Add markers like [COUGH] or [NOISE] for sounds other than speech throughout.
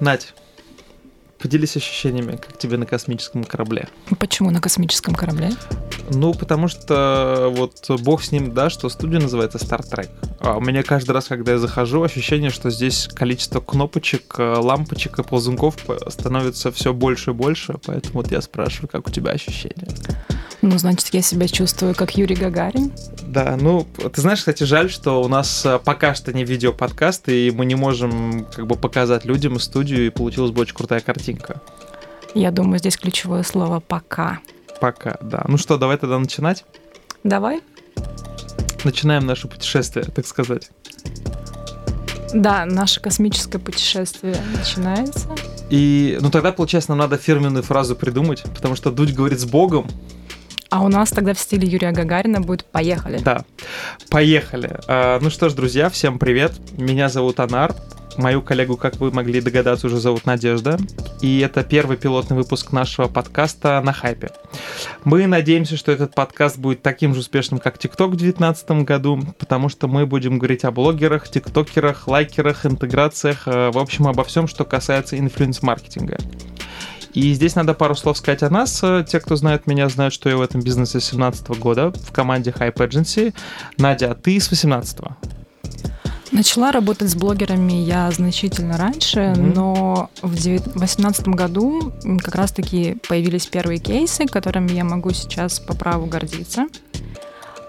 Надь, поделись ощущениями, как тебе на космическом корабле. Почему на космическом корабле? Ну, потому что вот бог с ним, да, что студия называется Star Trek. А у меня каждый раз, когда я захожу, ощущение, что здесь количество кнопочек, э, лампочек и ползунков становится все больше и больше, поэтому вот я спрашиваю, как у тебя ощущения? Ну, значит, я себя чувствую как Юрий Гагарин. Да, ну, ты знаешь, кстати, жаль, что у нас э, пока что не видеоподкаст, и мы не можем как бы показать людям студию, и получилась бы очень крутая картинка. Я думаю, здесь ключевое слово «пока». Пока, да. Ну что, давай тогда начинать? Давай. Начинаем наше путешествие, так сказать. Да, наше космическое путешествие начинается. И, ну тогда, получается, нам надо фирменную фразу придумать, потому что Дудь говорит с Богом, а у нас тогда в стиле Юрия Гагарина будет «Поехали». Да, поехали. А, ну что ж, друзья, всем привет. Меня зовут Анар. Мою коллегу, как вы могли догадаться, уже зовут Надежда. И это первый пилотный выпуск нашего подкаста на хайпе. Мы надеемся, что этот подкаст будет таким же успешным, как ТикТок в 2019 году, потому что мы будем говорить о блогерах, тиктокерах, лайкерах, интеграциях, э, в общем, обо всем, что касается инфлюенс-маркетинга. И здесь надо пару слов сказать о нас. Те, кто знает меня, знают, что я в этом бизнесе с 17 года в команде Hype Agency. Надя, а ты с 18 -го? Начала работать с блогерами я значительно раньше, mm-hmm. но в 2018 году как раз-таки появились первые кейсы, которыми я могу сейчас по праву гордиться.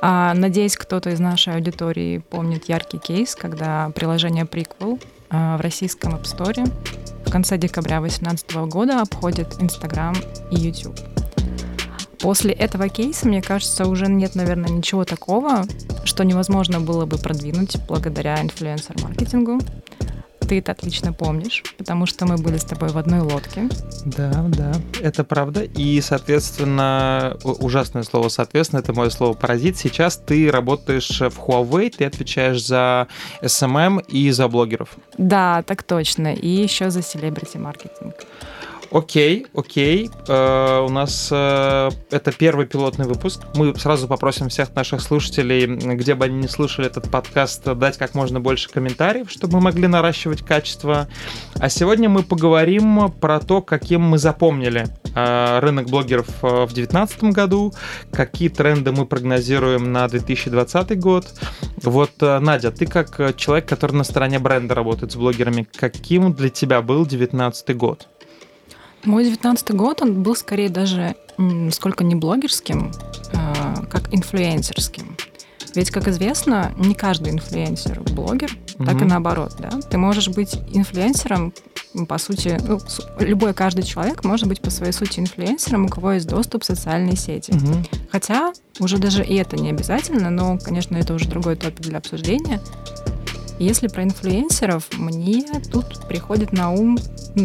А, надеюсь, кто-то из нашей аудитории помнит яркий кейс, когда приложение Prequel в российском App Store в конце декабря 2018 года обходит Instagram и YouTube. После этого кейса, мне кажется, уже нет, наверное, ничего такого, что невозможно было бы продвинуть благодаря инфлюенсер-маркетингу ты это отлично помнишь, потому что мы были с тобой в одной лодке. Да, да, это правда. И, соответственно, ужасное слово «соответственно» — это мое слово «паразит». Сейчас ты работаешь в Huawei, ты отвечаешь за SMM и за блогеров. Да, так точно. И еще за селебрити маркетинг. Окей, окей. Э, у нас э, это первый пилотный выпуск. Мы сразу попросим всех наших слушателей, где бы они не слушали этот подкаст, дать как можно больше комментариев, чтобы мы могли наращивать качество. А сегодня мы поговорим про то, каким мы запомнили э, рынок блогеров в 2019 году, какие тренды мы прогнозируем на 2020 год. Вот, Надя, ты как человек, который на стороне бренда работает с блогерами, каким для тебя был 2019 год? Мой девятнадцатый год, он был скорее даже сколько не блогерским, а как инфлюенсерским. Ведь, как известно, не каждый инфлюенсер блогер, mm так и наоборот, да. Ты можешь быть инфлюенсером, по сути, ну, любой каждый человек может быть по своей сути инфлюенсером, у кого есть доступ в социальные сети. mm Хотя уже даже и это не обязательно, но, конечно, это уже другой топик для обсуждения. Если про инфлюенсеров, мне тут приходит на ум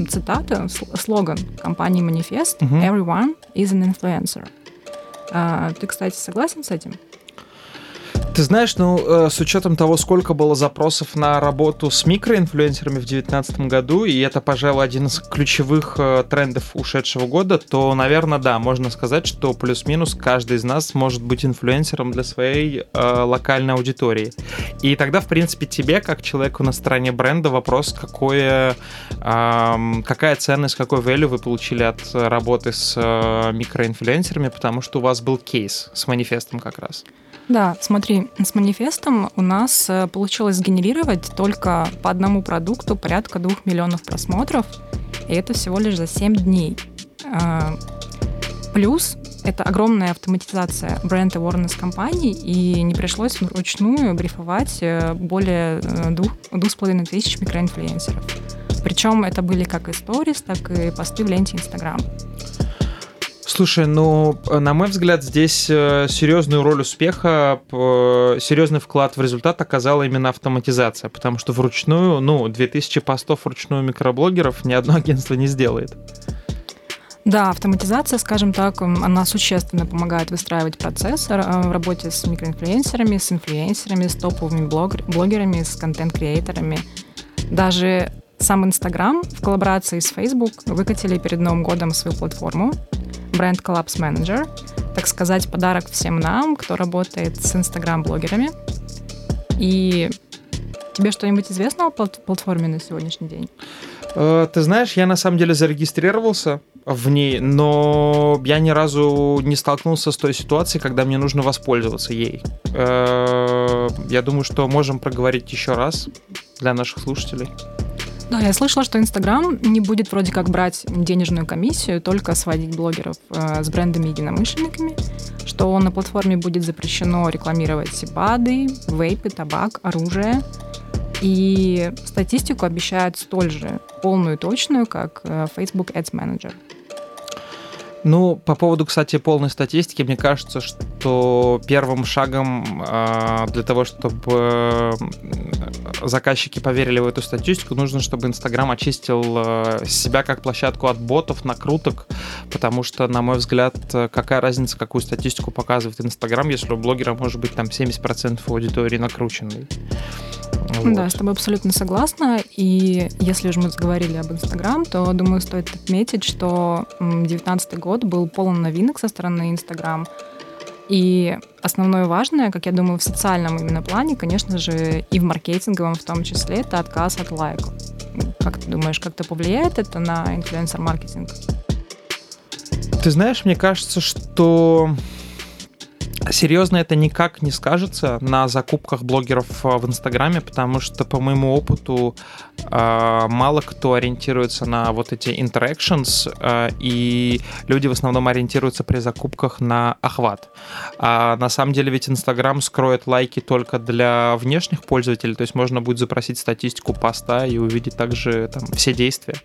цитата, слоган компании Manifest uh-huh. «Everyone is an influencer». А, ты, кстати, согласен с этим? Ты знаешь, ну, э, с учетом того, сколько было запросов на работу с микроинфлюенсерами в 2019 году, и это, пожалуй, один из ключевых э, трендов ушедшего года, то, наверное, да, можно сказать, что плюс-минус каждый из нас может быть инфлюенсером для своей э, локальной аудитории. И тогда, в принципе, тебе, как человеку на стороне бренда, вопрос, какое, э, какая ценность, какой value вы получили от работы с э, микроинфлюенсерами, потому что у вас был кейс с манифестом как раз. Да, смотри, с манифестом у нас э, получилось сгенерировать только по одному продукту порядка двух миллионов просмотров, и это всего лишь за 7 дней. А, плюс это огромная автоматизация бренд awareness компаний, и не пришлось вручную брифовать э, более э, двух, двух с половиной тысяч микроинфлюенсеров. Причем это были как и сторис, так и посты в ленте Инстаграм. Слушай, ну, на мой взгляд, здесь э, серьезную роль успеха, серьезный вклад в результат оказала именно автоматизация, потому что вручную, ну, 2000 постов вручную микроблогеров ни одно [LAUGHS] агентство не сделает. Да, автоматизация, скажем так, она существенно помогает выстраивать процесс э, в работе с микроинфлюенсерами, с инфлюенсерами, с топовыми блогерами, с контент-креаторами. Даже сам Инстаграм в коллаборации с Facebook выкатили перед Новым годом свою платформу, бренд Collapse Manager, так сказать, подарок всем нам, кто работает с инстаграм-блогерами. И Тебе что-нибудь известно о платформе на сегодняшний день? Э, ты знаешь, я на самом деле зарегистрировался в ней, но я ни разу не столкнулся с той ситуацией, когда мне нужно воспользоваться ей. Э, я думаю, что можем проговорить еще раз для наших слушателей. Да, я слышала, что Инстаграм не будет вроде как брать денежную комиссию, только сводить блогеров э, с брендами-единомышленниками, что на платформе будет запрещено рекламировать БАДы, вейпы, табак, оружие. И статистику обещают столь же полную и точную, как э, Facebook Ads Manager. Ну, по поводу, кстати, полной статистики, мне кажется, что первым шагом э, для того, чтобы заказчики поверили в эту статистику, нужно, чтобы Инстаграм очистил э, себя как площадку от ботов, накруток, потому что, на мой взгляд, какая разница, какую статистику показывает Инстаграм, если у блогера может быть там 70% аудитории накрученной. Вот. Да, с тобой абсолютно согласна. И если уже мы заговорили об Инстаграм, то, думаю, стоит отметить, что 2019 год был полон новинок со стороны Инстаграм. И основное важное, как я думаю, в социальном именно плане, конечно же, и в маркетинговом в том числе, это отказ от лайков. Как ты думаешь, как-то повлияет это на инфлюенсер-маркетинг? Ты знаешь, мне кажется, что серьезно это никак не скажется на закупках блогеров э, в Инстаграме, потому что, по моему опыту, э, мало кто ориентируется на вот эти interactions, э, и люди в основном ориентируются при закупках на охват. А на самом деле ведь Инстаграм скроет лайки только для внешних пользователей, то есть можно будет запросить статистику поста и увидеть также там все действия.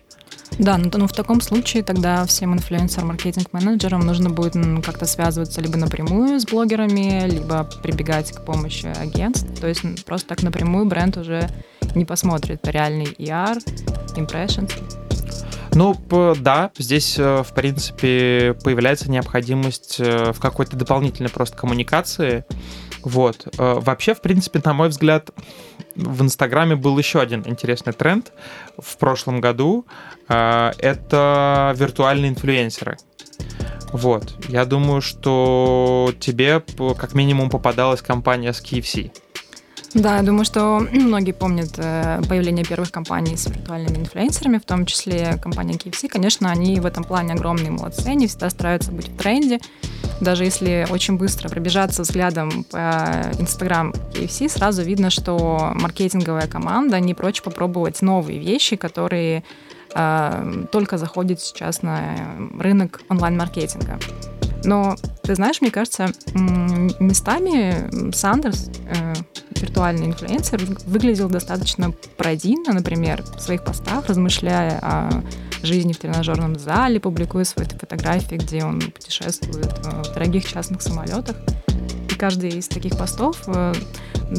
Да, ну, ну в таком случае тогда всем инфлюенсер-маркетинг-менеджерам нужно будет как-то связываться либо напрямую с блогерами, либо прибегать к помощи агентств. То есть просто так напрямую бренд уже не посмотрит реальный ER, impressions. Ну, да, здесь, э, в принципе, появляется необходимость э, в какой-то дополнительной просто коммуникации. Вот. Э, вообще, в принципе, на мой взгляд, в Инстаграме был еще один интересный тренд в прошлом году. Э, это виртуальные инфлюенсеры. Вот. Я думаю, что тебе как минимум попадалась компания с KFC. Да, я думаю, что [CLEARS THROAT] многие помнят э, появление первых компаний с виртуальными инфлюенсерами, в том числе компания KFC. Конечно, они в этом плане огромные молодцы, они всегда стараются быть в тренде. Даже если очень быстро пробежаться взглядом по Instagram KFC, сразу видно, что маркетинговая команда не прочь попробовать новые вещи, которые э, только заходят сейчас на рынок онлайн-маркетинга. Но, ты знаешь, мне кажется, местами Сандерс, э, виртуальный инфлюенсер, выглядел достаточно пародийно, например, в своих постах, размышляя о жизни в тренажерном зале, публикуя свои фотографии, где он путешествует э, в дорогих частных самолетах. И каждый из таких постов э,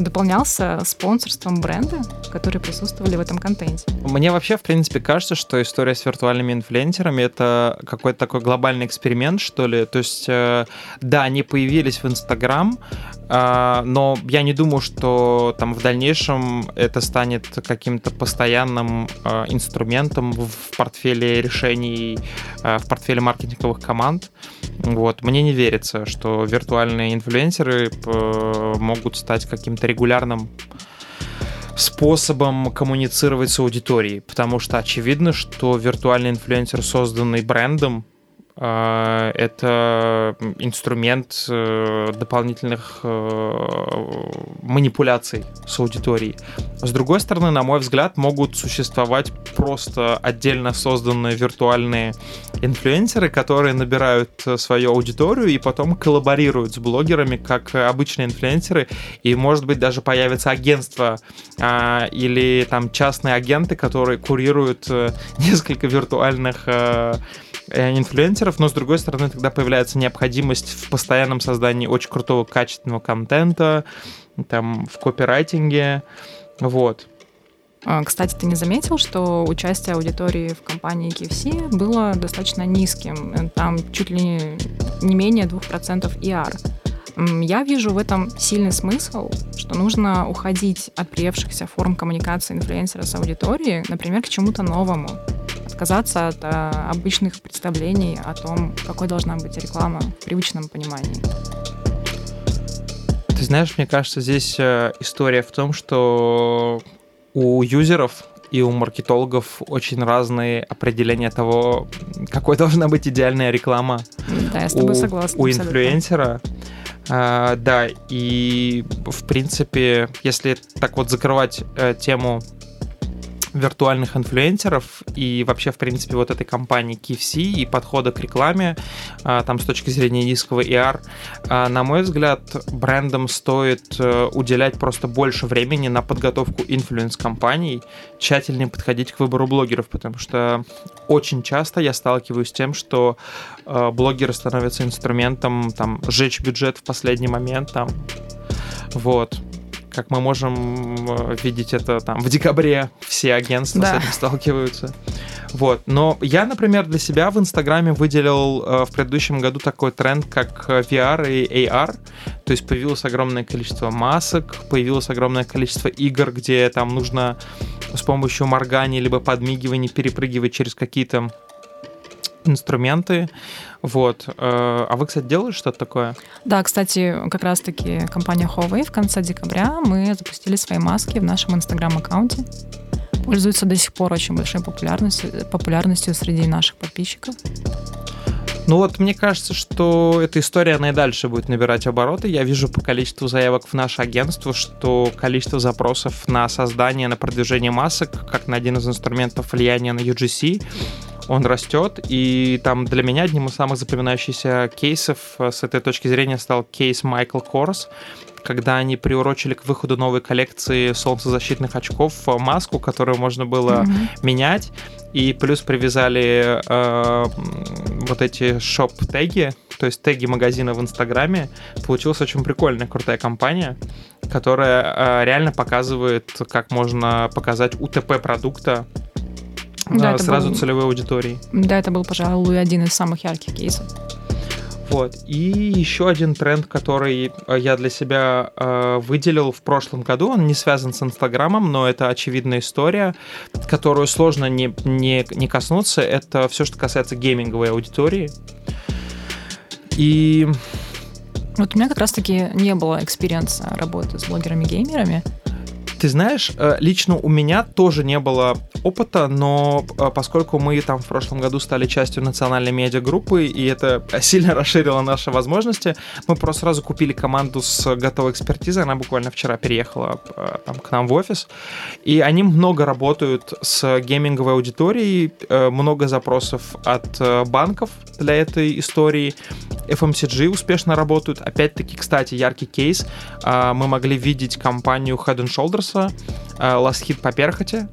дополнялся спонсорством бренда, которые присутствовали в этом контенте. Мне вообще, в принципе, кажется, что история с виртуальными инфлюенсерами — это какой-то такой глобальный эксперимент, что ли. То есть, э, да, они появились в Инстаграм, а, но я не думаю, что там в дальнейшем это станет каким-то постоянным а, инструментом в портфеле решений, в портфеле маркетинговых команд. Вот. Мне не верится, что виртуальные инфлюенсеры могут стать каким-то регулярным способом коммуницировать с аудиторией, потому что очевидно, что виртуальный инфлюенсер, созданный брендом, это инструмент э, дополнительных э, манипуляций с аудиторией. С другой стороны, на мой взгляд, могут существовать просто отдельно созданные виртуальные инфлюенсеры, которые набирают э, свою аудиторию и потом коллаборируют с блогерами, как обычные инфлюенсеры, и, может быть, даже появится агентство а, или там частные агенты, которые курируют [LAUGHS] несколько виртуальных инфлюенсеров, но с другой стороны тогда появляется необходимость в постоянном создании очень крутого качественного контента, там в копирайтинге, вот. А, кстати, ты не заметил, что участие аудитории в компании KFC было достаточно низким? Там чуть ли не менее 2% ER. Я вижу в этом сильный смысл, что нужно уходить от приевшихся форм коммуникации инфлюенсера с аудиторией, например, к чему-то новому отказаться от а, обычных представлений о том, какой должна быть реклама в привычном понимании. Ты знаешь, мне кажется, здесь э, история в том, что у юзеров и у маркетологов очень разные определения того, какой должна быть идеальная реклама. Да, я с тобой у, согласна. У абсолютно. инфлюенсера. А, да, и в принципе, если так вот закрывать э, тему виртуальных инфлюенсеров и вообще, в принципе, вот этой компании KFC и подхода к рекламе, а, там с точки зрения низкого ER, а, на мой взгляд, брендам стоит э, уделять просто больше времени на подготовку инфлюенс-компаний, тщательнее подходить к выбору блогеров, потому что очень часто я сталкиваюсь с тем, что э, блогеры становятся инструментом там сжечь бюджет в последний момент, там, вот как мы можем э, видеть это там в декабре, все агентства да. с этим сталкиваются. Вот. Но я, например, для себя в Инстаграме выделил э, в предыдущем году такой тренд, как э, VR и AR. То есть появилось огромное количество масок, появилось огромное количество игр, где там нужно с помощью моргания либо подмигивания перепрыгивать через какие-то инструменты. Вот. Э, а вы, кстати, делаете что-то такое? Да, кстати, как раз-таки компания Huawei в конце декабря мы запустили свои маски в нашем инстаграм-аккаунте. Пользуются до сих пор очень большой популярностью, популярностью среди наших подписчиков. Ну вот мне кажется, что эта история, она и дальше будет набирать обороты. Я вижу по количеству заявок в наше агентство, что количество запросов на создание, на продвижение масок, как на один из инструментов влияния на UGC, он растет, и там для меня одним из самых запоминающихся кейсов э, с этой точки зрения стал кейс Майкл Корс, когда они приурочили к выходу новой коллекции солнцезащитных очков э, маску, которую можно было mm-hmm. менять, и плюс привязали э, вот эти шоп-теги, то есть теги магазина в Инстаграме. Получилась очень прикольная, крутая компания, которая э, реально показывает, как можно показать УТП продукта да, сразу был... целевой аудитории. Да, это был, пожалуй, один из самых ярких кейсов. Вот. И еще один тренд, который э, я для себя э, выделил в прошлом году, он не связан с Инстаграмом, но это очевидная история, которую сложно не, не, не коснуться. Это все, что касается гейминговой аудитории. И... Вот у меня как раз-таки не было experience а работы с блогерами-геймерами. Ты знаешь, э, лично у меня тоже не было опыта, но э, поскольку мы там в прошлом году стали частью национальной медиагруппы, и это [LAUGHS] сильно расширило наши возможности, мы просто сразу купили команду с готовой экспертизой, она буквально вчера переехала э, там, к нам в офис, и они много работают с гейминговой аудиторией, много запросов от банков для этой истории, FMCG успешно работают. Опять-таки, кстати, яркий кейс. Мы могли видеть компанию Head Shoulders Фокуса, Last Hit по перхоти,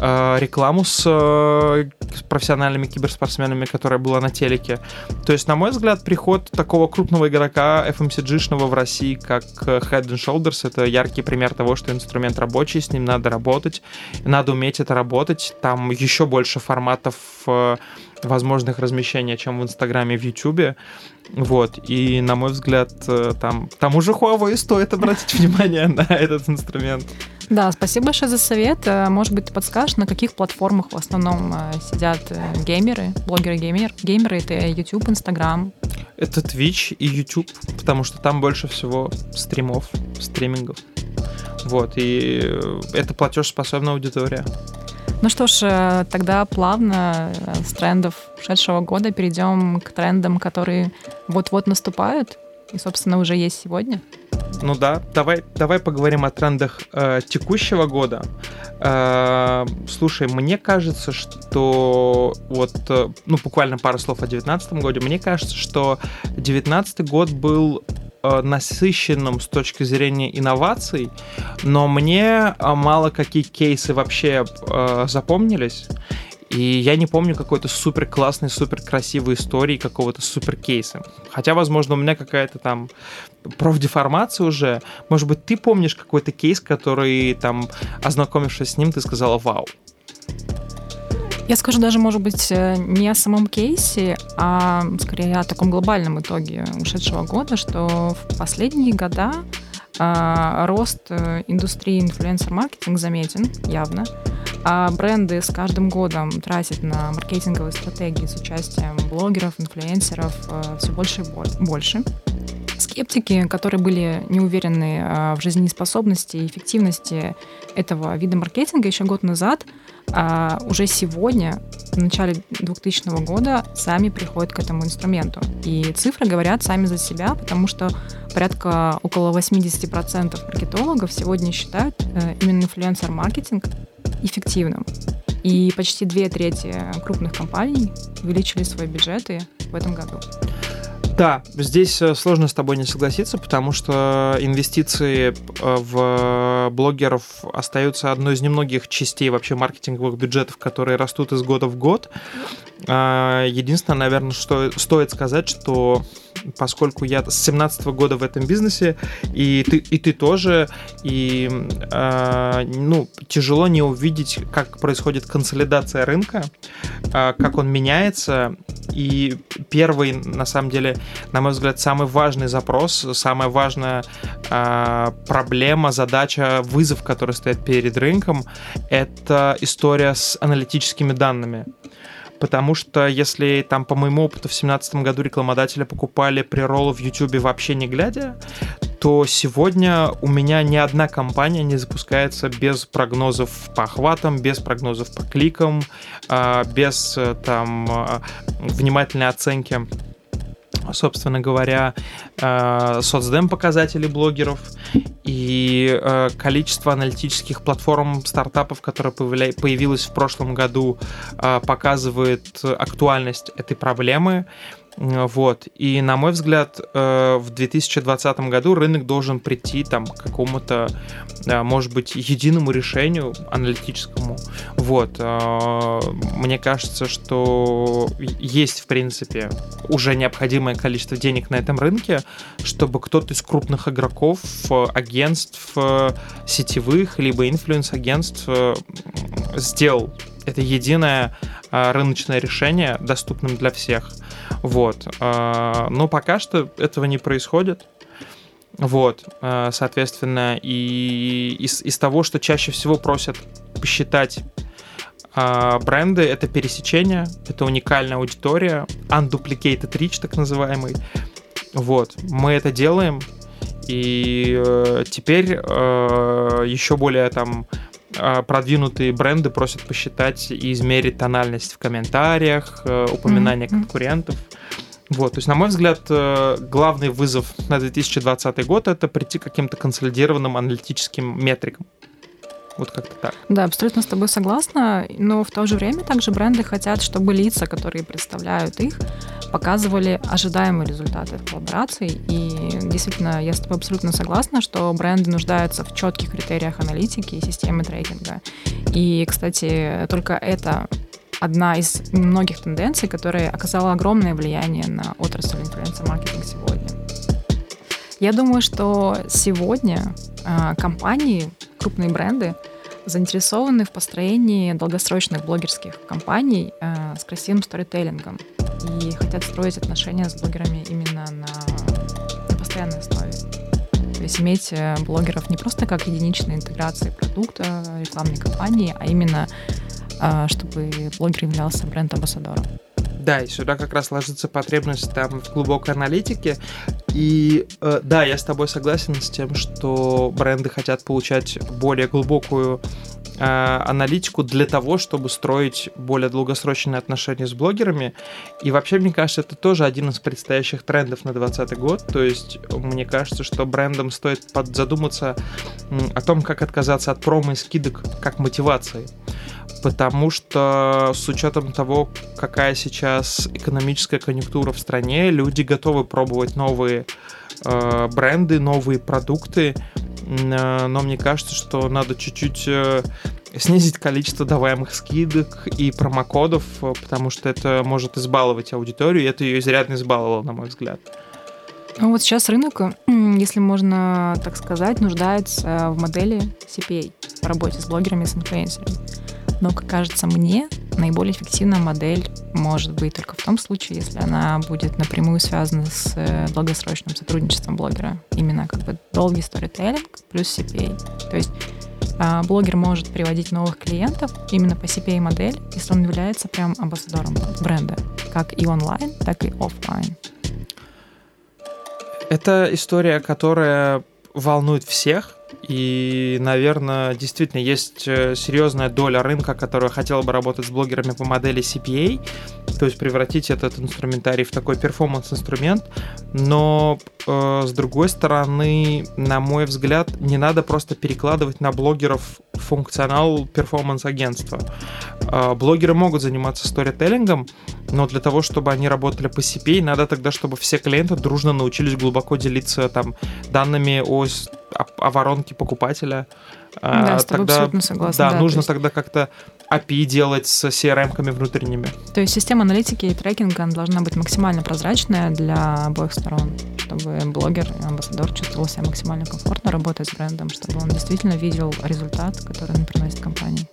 э, рекламу с, э, с профессиональными киберспортсменами, которая была на телеке. То есть, на мой взгляд, приход такого крупного игрока FMCG-шного в России, как Head and Shoulders, это яркий пример того, что инструмент рабочий, с ним надо работать, надо уметь это работать. Там еще больше форматов э, возможных размещения, чем в Инстаграме, в Ютубе. Вот, и, на мой взгляд, там, тому же Huawei стоит обратить [LAUGHS] внимание на этот инструмент. Да, спасибо большое за совет. Э, может быть, ты подскажешь, на каких платформах в основном э, сидят э, геймеры, блогеры-геймеры? Геймеры — это YouTube, Instagram. Это Twitch и YouTube, потому что там больше всего стримов, стримингов. Вот, и это платежеспособная аудитория. Ну что ж, тогда плавно с трендов ушедшего года перейдем к трендам, которые вот-вот наступают и, собственно, уже есть сегодня. Ну да, давай, давай поговорим о трендах э, текущего года. Э, слушай, мне кажется, что вот, э, ну буквально пару слов о 2019 году. Мне кажется, что 2019 год был э, насыщенным с точки зрения инноваций, но мне э, мало какие кейсы вообще э, запомнились. И я не помню какой-то супер классной, супер красивой истории, какого-то супер кейса. Хотя, возможно, у меня какая-то там профдеформация уже. Может быть, ты помнишь какой-то кейс, который там, ознакомившись с ним, ты сказала «Вау». Я скажу даже, может быть, э, не о самом кейсе, а скорее о таком глобальном итоге ушедшего года, что в последние года а, рост э, индустрии инфлюенсер-маркетинг заметен явно. А бренды с каждым годом тратят на маркетинговые стратегии с участием блогеров, инфлюенсеров э, все больше и больше. скептики, которые были не уверены а, в жизнеспособности и эффективности этого вида маркетинга еще год назад, а уже сегодня, в начале 2000 года, сами приходят к этому инструменту. И цифры говорят сами за себя, потому что порядка около 80% маркетологов сегодня считают э, именно инфлюенсер-маркетинг эффективным. И почти две трети крупных компаний увеличили свои бюджеты в этом году. Да, здесь э, сложно с тобой не согласиться, потому что инвестиции э, в блогеров остаются одной из немногих частей вообще маркетинговых бюджетов, которые растут из года в год. А, единственное, наверное, что стоит сказать, что поскольку я с 17 года в этом бизнесе, и ты, и ты тоже, и э, ну, тяжело не увидеть, как происходит консолидация рынка, э, как он меняется. И первый, на самом деле, на мой взгляд, самый важный запрос, самая важная э, проблема, задача, вызов, который стоит перед рынком, это история с аналитическими данными. Потому что если там по моему опыту в 2017 году рекламодатели покупали приролы в YouTube вообще не глядя, то сегодня у меня ни одна компания не запускается без прогнозов по охватам, без прогнозов по кликам, а, без э, там а, внимательной оценки собственно говоря, э, соцдем показателей блогеров и э, количество аналитических платформ стартапов, которые появилось в прошлом году, э, показывает актуальность этой проблемы. Вот. И, на мой взгляд, э, в 2020 году рынок должен прийти там, к какому-то, э, может быть, единому решению аналитическому. Вот. Э, мне кажется, что есть, в принципе, уже необходимое количество денег на этом рынке, чтобы кто-то из крупных игроков, агентств сетевых, либо инфлюенс-агентств сделал это единое рыночное решение доступным для всех. Вот. А, но пока что этого не происходит. Вот, а, соответственно, и из, из того, что чаще всего просят посчитать а, бренды, это пересечение, это уникальная аудитория, unduplicated reach, так называемый. Вот, мы это делаем, и э, теперь э, еще более там продвинутые бренды просят посчитать и измерить тональность в комментариях, э, упоминания mm-hmm. конкурентов. Вот, то есть, на мой взгляд, э, главный вызов на 2020 год это прийти к каким-то консолидированным аналитическим метрикам. Вот как-то так. Да, абсолютно с тобой согласна, но в то же время также бренды хотят, чтобы лица, которые представляют их, показывали ожидаемые результаты коллабораций. И действительно, я с тобой абсолютно согласна, что бренды нуждаются в четких критериях аналитики и системы трекинга. И, кстати, только это одна из многих тенденций, которая оказала огромное влияние на отрасль инфлюенсер-маркетинг сегодня. Я думаю, что сегодня э, компании, крупные бренды заинтересованы в построении долгосрочных блогерских компаний э, с красивым сторителлингом и хотят строить отношения с блогерами именно на, на постоянной основе. То есть иметь э, блогеров не просто как единичные интеграции продукта, рекламной кампании, а именно э, чтобы блогер являлся бренд-амбассадором. Да, и сюда как раз ложится потребность там в глубокой аналитике. И э, да, я с тобой согласен с тем, что бренды хотят получать более глубокую э, аналитику для того, чтобы строить более долгосрочные отношения с блогерами. И вообще, мне кажется, это тоже один из предстоящих трендов на 2020 год. То есть, мне кажется, что брендам стоит задуматься о том, как отказаться от промо и скидок как мотивации потому что с учетом того, какая сейчас экономическая конъюнктура в стране, люди готовы пробовать новые э, бренды, новые продукты, э, но мне кажется, что надо чуть-чуть э, снизить количество даваемых скидок и промокодов, э, потому что это может избаловать аудиторию, и это ее изрядно избаловало, на мой взгляд. Ну вот сейчас рынок, если можно так сказать, нуждается в модели CPA по работе с блогерами и с инфлюенсерами. Но, как кажется мне, наиболее эффективная модель может быть только в том случае, если она будет напрямую связана с э, долгосрочным сотрудничеством блогера. Именно как бы долгий сторителлинг плюс CPA. То есть а, блогер может приводить новых клиентов именно по CPA модель, если он является прям амбассадором бренда, как и онлайн, так и офлайн. Это история, которая волнует всех, и, наверное, действительно есть э, серьезная доля рынка, которая хотела бы работать с блогерами по модели CPA, то есть превратить этот инструментарий в такой перформанс-инструмент. Но, э, с другой стороны, на мой взгляд, не надо просто перекладывать на блогеров функционал перформанс-агентства. Э, блогеры могут заниматься сторителлингом, но для того, чтобы они работали по CPA, надо тогда, чтобы все клиенты дружно научились глубоко делиться там данными о, о, о воронке покупателя. А, да, с тобой тогда, абсолютно согласна. Да, да нужно есть... тогда как-то API делать с CRM-ками внутренними. То есть система аналитики и трекинга должна быть максимально прозрачная для обоих сторон, чтобы блогер амбассадор чувствовал себя максимально комфортно, работая с брендом, чтобы он действительно видел результат, который он приносит компании.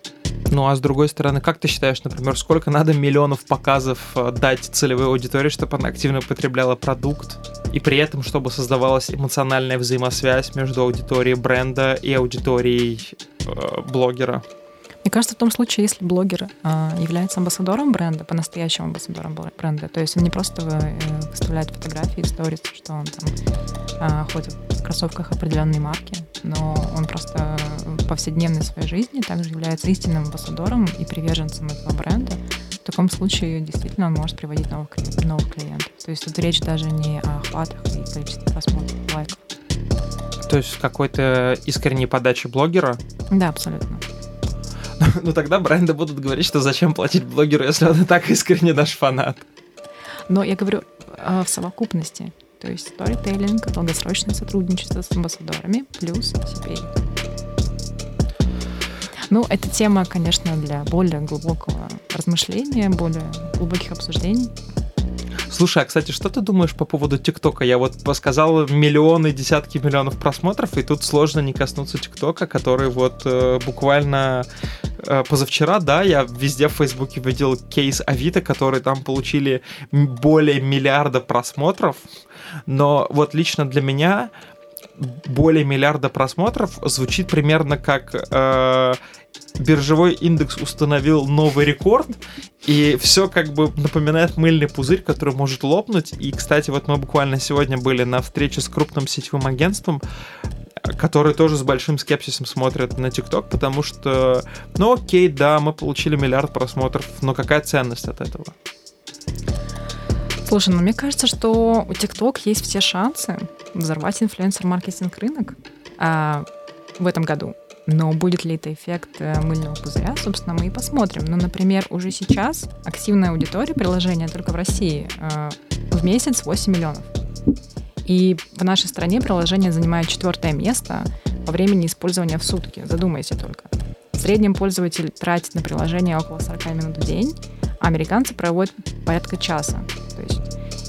Ну а с другой стороны, как ты считаешь, например, сколько надо миллионов показов э, дать целевой аудитории, чтобы она активно потребляла продукт, и при этом, чтобы создавалась эмоциональная взаимосвязь между аудиторией бренда и аудиторией э, блогера? Мне кажется, в том случае, если блогер э, является амбассадором бренда, по-настоящему амбассадором бренда, то есть он не просто э, выставляет фотографии, сторис, что он там э, ходит в кроссовках определенной марки, но он просто в повседневной своей жизни также является истинным амбассадором и приверженцем этого бренда. В таком случае действительно он может приводить новых, новых клиентов. То есть тут речь даже не о охватах и количестве просмотров, лайков. То есть какой-то искренней подачи блогера? Да, абсолютно. Ну тогда бренды будут говорить, что зачем платить блогеру, если он и так искренне наш фанат. Но я говорю э, в совокупности. То есть сторителлинг, долгосрочное сотрудничество с амбассадорами плюс CPA. Ну, эта тема, конечно, для более глубокого размышления, более глубоких обсуждений. Слушай, а, кстати, что ты думаешь по поводу ТикТока? Я вот сказал миллионы, десятки миллионов просмотров, и тут сложно не коснуться ТикТока, который вот э, буквально э, позавчера, да, я везде в Фейсбуке видел кейс Авито, который там получили более миллиарда просмотров, но вот лично для меня более миллиарда просмотров звучит примерно как э, биржевой индекс установил новый рекорд, и все как бы напоминает мыльный пузырь, который может лопнуть. И, кстати, вот мы буквально сегодня были на встрече с крупным сетевым агентством, которые тоже с большим скепсисом смотрят на ТикТок, потому что, ну окей, да, мы получили миллиард просмотров, но какая ценность от этого? Слушай, ну мне кажется, что у ТикТок есть все шансы взорвать инфлюенсер-маркетинг рынок а, в этом году. Но будет ли это эффект э, мыльного пузыря, собственно, мы и посмотрим. Но, например, уже сейчас активная аудитория приложения только в России э, в месяц 8 миллионов. И в нашей стране приложение занимает четвертое место по времени использования в сутки. Задумайся только. В среднем пользователь тратит на приложение около 40 минут в день, а американцы проводят порядка часа. То есть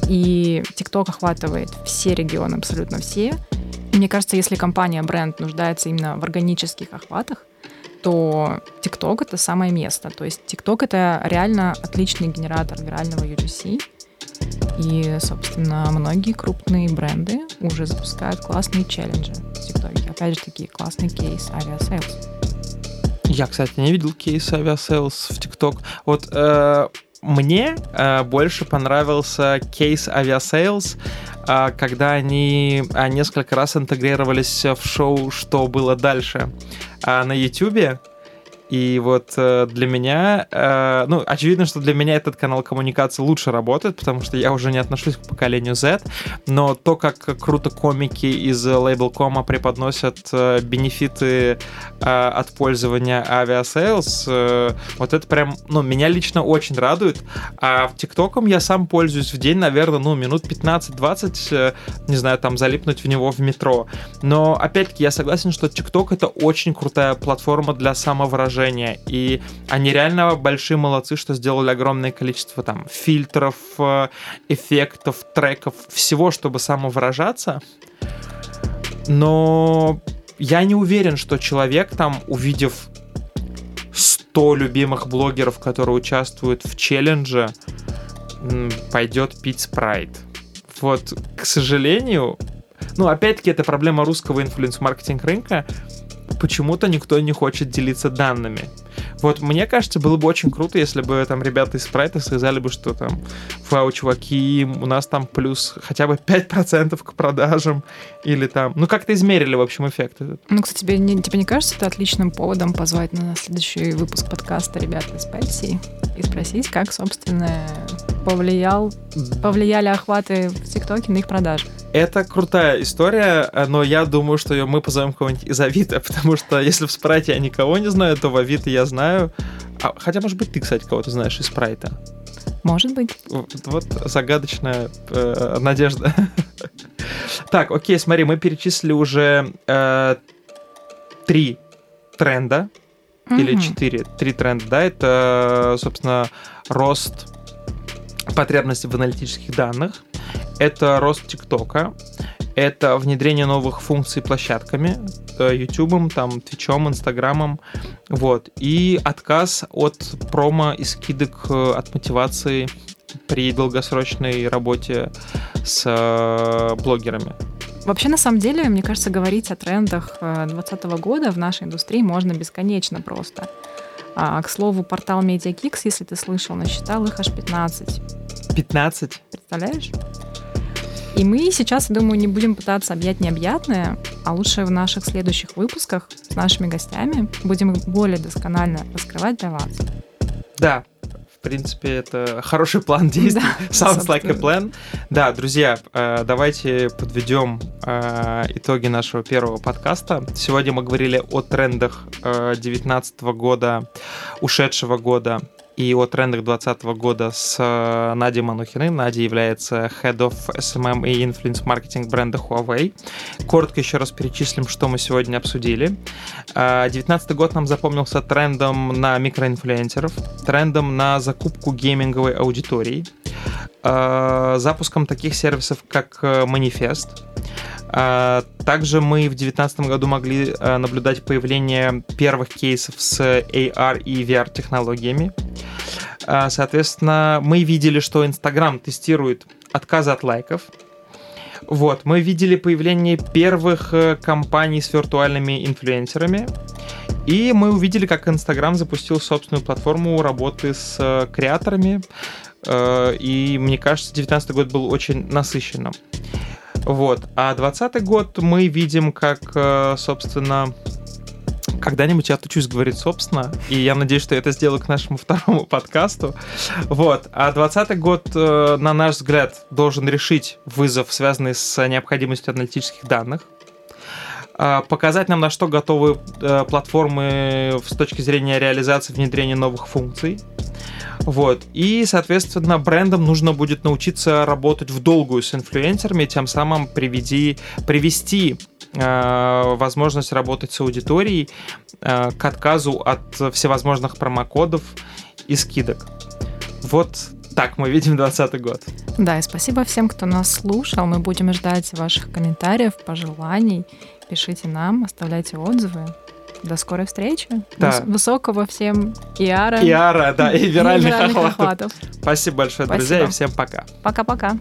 и TikTok охватывает все регионы, абсолютно все. Мне кажется, если компания, бренд нуждается именно в органических охватах, то TikTok — это самое место. То есть TikTok — это реально отличный генератор вирального UGC. И, собственно, многие крупные бренды уже запускают классные челленджи в TikTok. Опять же, такие классный кейс Aviasales. Я, кстати, не видел кейс Aviasales в TikTok. Вот э, мне э, больше понравился кейс Aviasales, когда они э, несколько раз интегрировались в шоу «Что было дальше» э, на YouTube. И вот э, для меня, э, ну, очевидно, что для меня этот канал коммуникации лучше работает, потому что я уже не отношусь к поколению Z, но то, как круто комики из Labelcom преподносят э, бенефиты э, от пользования Aviasales, э, вот это прям, ну, меня лично очень радует. А TikTok ом я сам пользуюсь в день, наверное, ну, минут 15-20, э, не знаю, там залипнуть в него в метро. Но, опять-таки, я согласен, что TikTok это очень крутая платформа для самовыражения изображения. И они реально большие молодцы, что сделали огромное количество там фильтров, э, эффектов, треков, всего, чтобы самовыражаться. Но я не уверен, что человек там, увидев 100 любимых блогеров, которые участвуют в челлендже, пойдет пить спрайт. Вот, к сожалению, ну, опять-таки, это проблема русского инфлюенс-маркетинг рынка почему-то никто не хочет делиться данными. Вот мне кажется, было бы очень круто, если бы там ребята из спрайта сказали бы, что там, вау, чуваки, у нас там плюс хотя бы 5% к продажам, или там, ну как-то измерили, в общем, эффект этот. Ну, кстати, тебе не, тебе не кажется это отличным поводом позвать на следующий выпуск подкаста ребят из Pepsi и спросить, как, собственно, повлиял, повлияли охваты в ТикТоке на их продажи? Это крутая история, но я думаю, что мы позовем кого-нибудь из Авито, [LAUGHS] потому что если в спрайте я никого не знаю, то в Авито я знаю. А, хотя, может быть, ты, кстати, кого-то знаешь из спрайта. Может быть. Вот, загадочная э, надежда. [LAUGHS] так, окей, смотри, мы перечислили уже э, три тренда. Mm-hmm. Или четыре. Три тренда, да? Это, собственно, рост потребности в аналитических данных это рост ТикТока, это внедрение новых функций площадками, YouTube, там, Твичом, Инстаграмом, вот, и отказ от промо и скидок э, от мотивации при долгосрочной работе с э, блогерами. Вообще, на самом деле, мне кажется, говорить о трендах 2020 э, года в нашей индустрии можно бесконечно просто. А, к слову, портал MediaKicks, если ты слышал, насчитал их аж 15. 15? Представляешь? И мы сейчас, я думаю, не будем пытаться объять необъятное, а лучше в наших следующих выпусках с нашими гостями будем более досконально раскрывать для вас. Да, в принципе, это хороший план действий. [LAUGHS] Да, Sounds like a plan. Да, друзья, э, давайте подведем э, итоги нашего первого подкаста. Сегодня мы говорили о трендах 2019 э, года, ушедшего года и о трендах 2020 года с э, Надей Манухиной. Надя является Head of SMM и Influence Marketing бренда Huawei. Коротко еще раз перечислим, что мы сегодня обсудили. 2019 э, год нам запомнился трендом на микроинфлюенсеров, трендом на закупку гейминговой аудитории, э, запуском таких сервисов, как Manifest, также мы в 2019 году могли наблюдать появление первых кейсов с AR и VR технологиями. А, соответственно, мы видели, что Инстаграм тестирует отказы от лайков. Вот, мы видели появление первых э, компаний с виртуальными инфлюенсерами. И мы увидели, как Инстаграм запустил собственную платформу работы с э, креаторами. Э, и мне кажется, 2019 год был очень насыщенным. Вот. А 2020 год мы видим, как, собственно, когда-нибудь я отучусь говорить собственно, и я надеюсь, что я это сделаю к нашему [LAUGHS] второму подкасту. Вот. А 2020 год, э, на наш взгляд, должен решить вызов, связанный с необходимостью аналитических данных а, показать нам, на что готовы э, платформы с точки зрения реализации внедрения новых функций. Вот. И, соответственно, брендам нужно будет научиться работать в долгую с инфлюенсерами, тем самым приведи, привести Э, возможность работать с аудиторией э, к отказу от всевозможных промокодов и скидок. Вот так мы видим 2020 год. Да, и спасибо всем, кто нас слушал. Мы будем ждать ваших комментариев, пожеланий. Пишите нам, оставляйте отзывы. До скорой встречи. Да. Высокого всем Иара. Иара, да, и виральных, и виральных охватов. охватов. Спасибо большое, Спасибо. друзья, и всем пока. Пока-пока.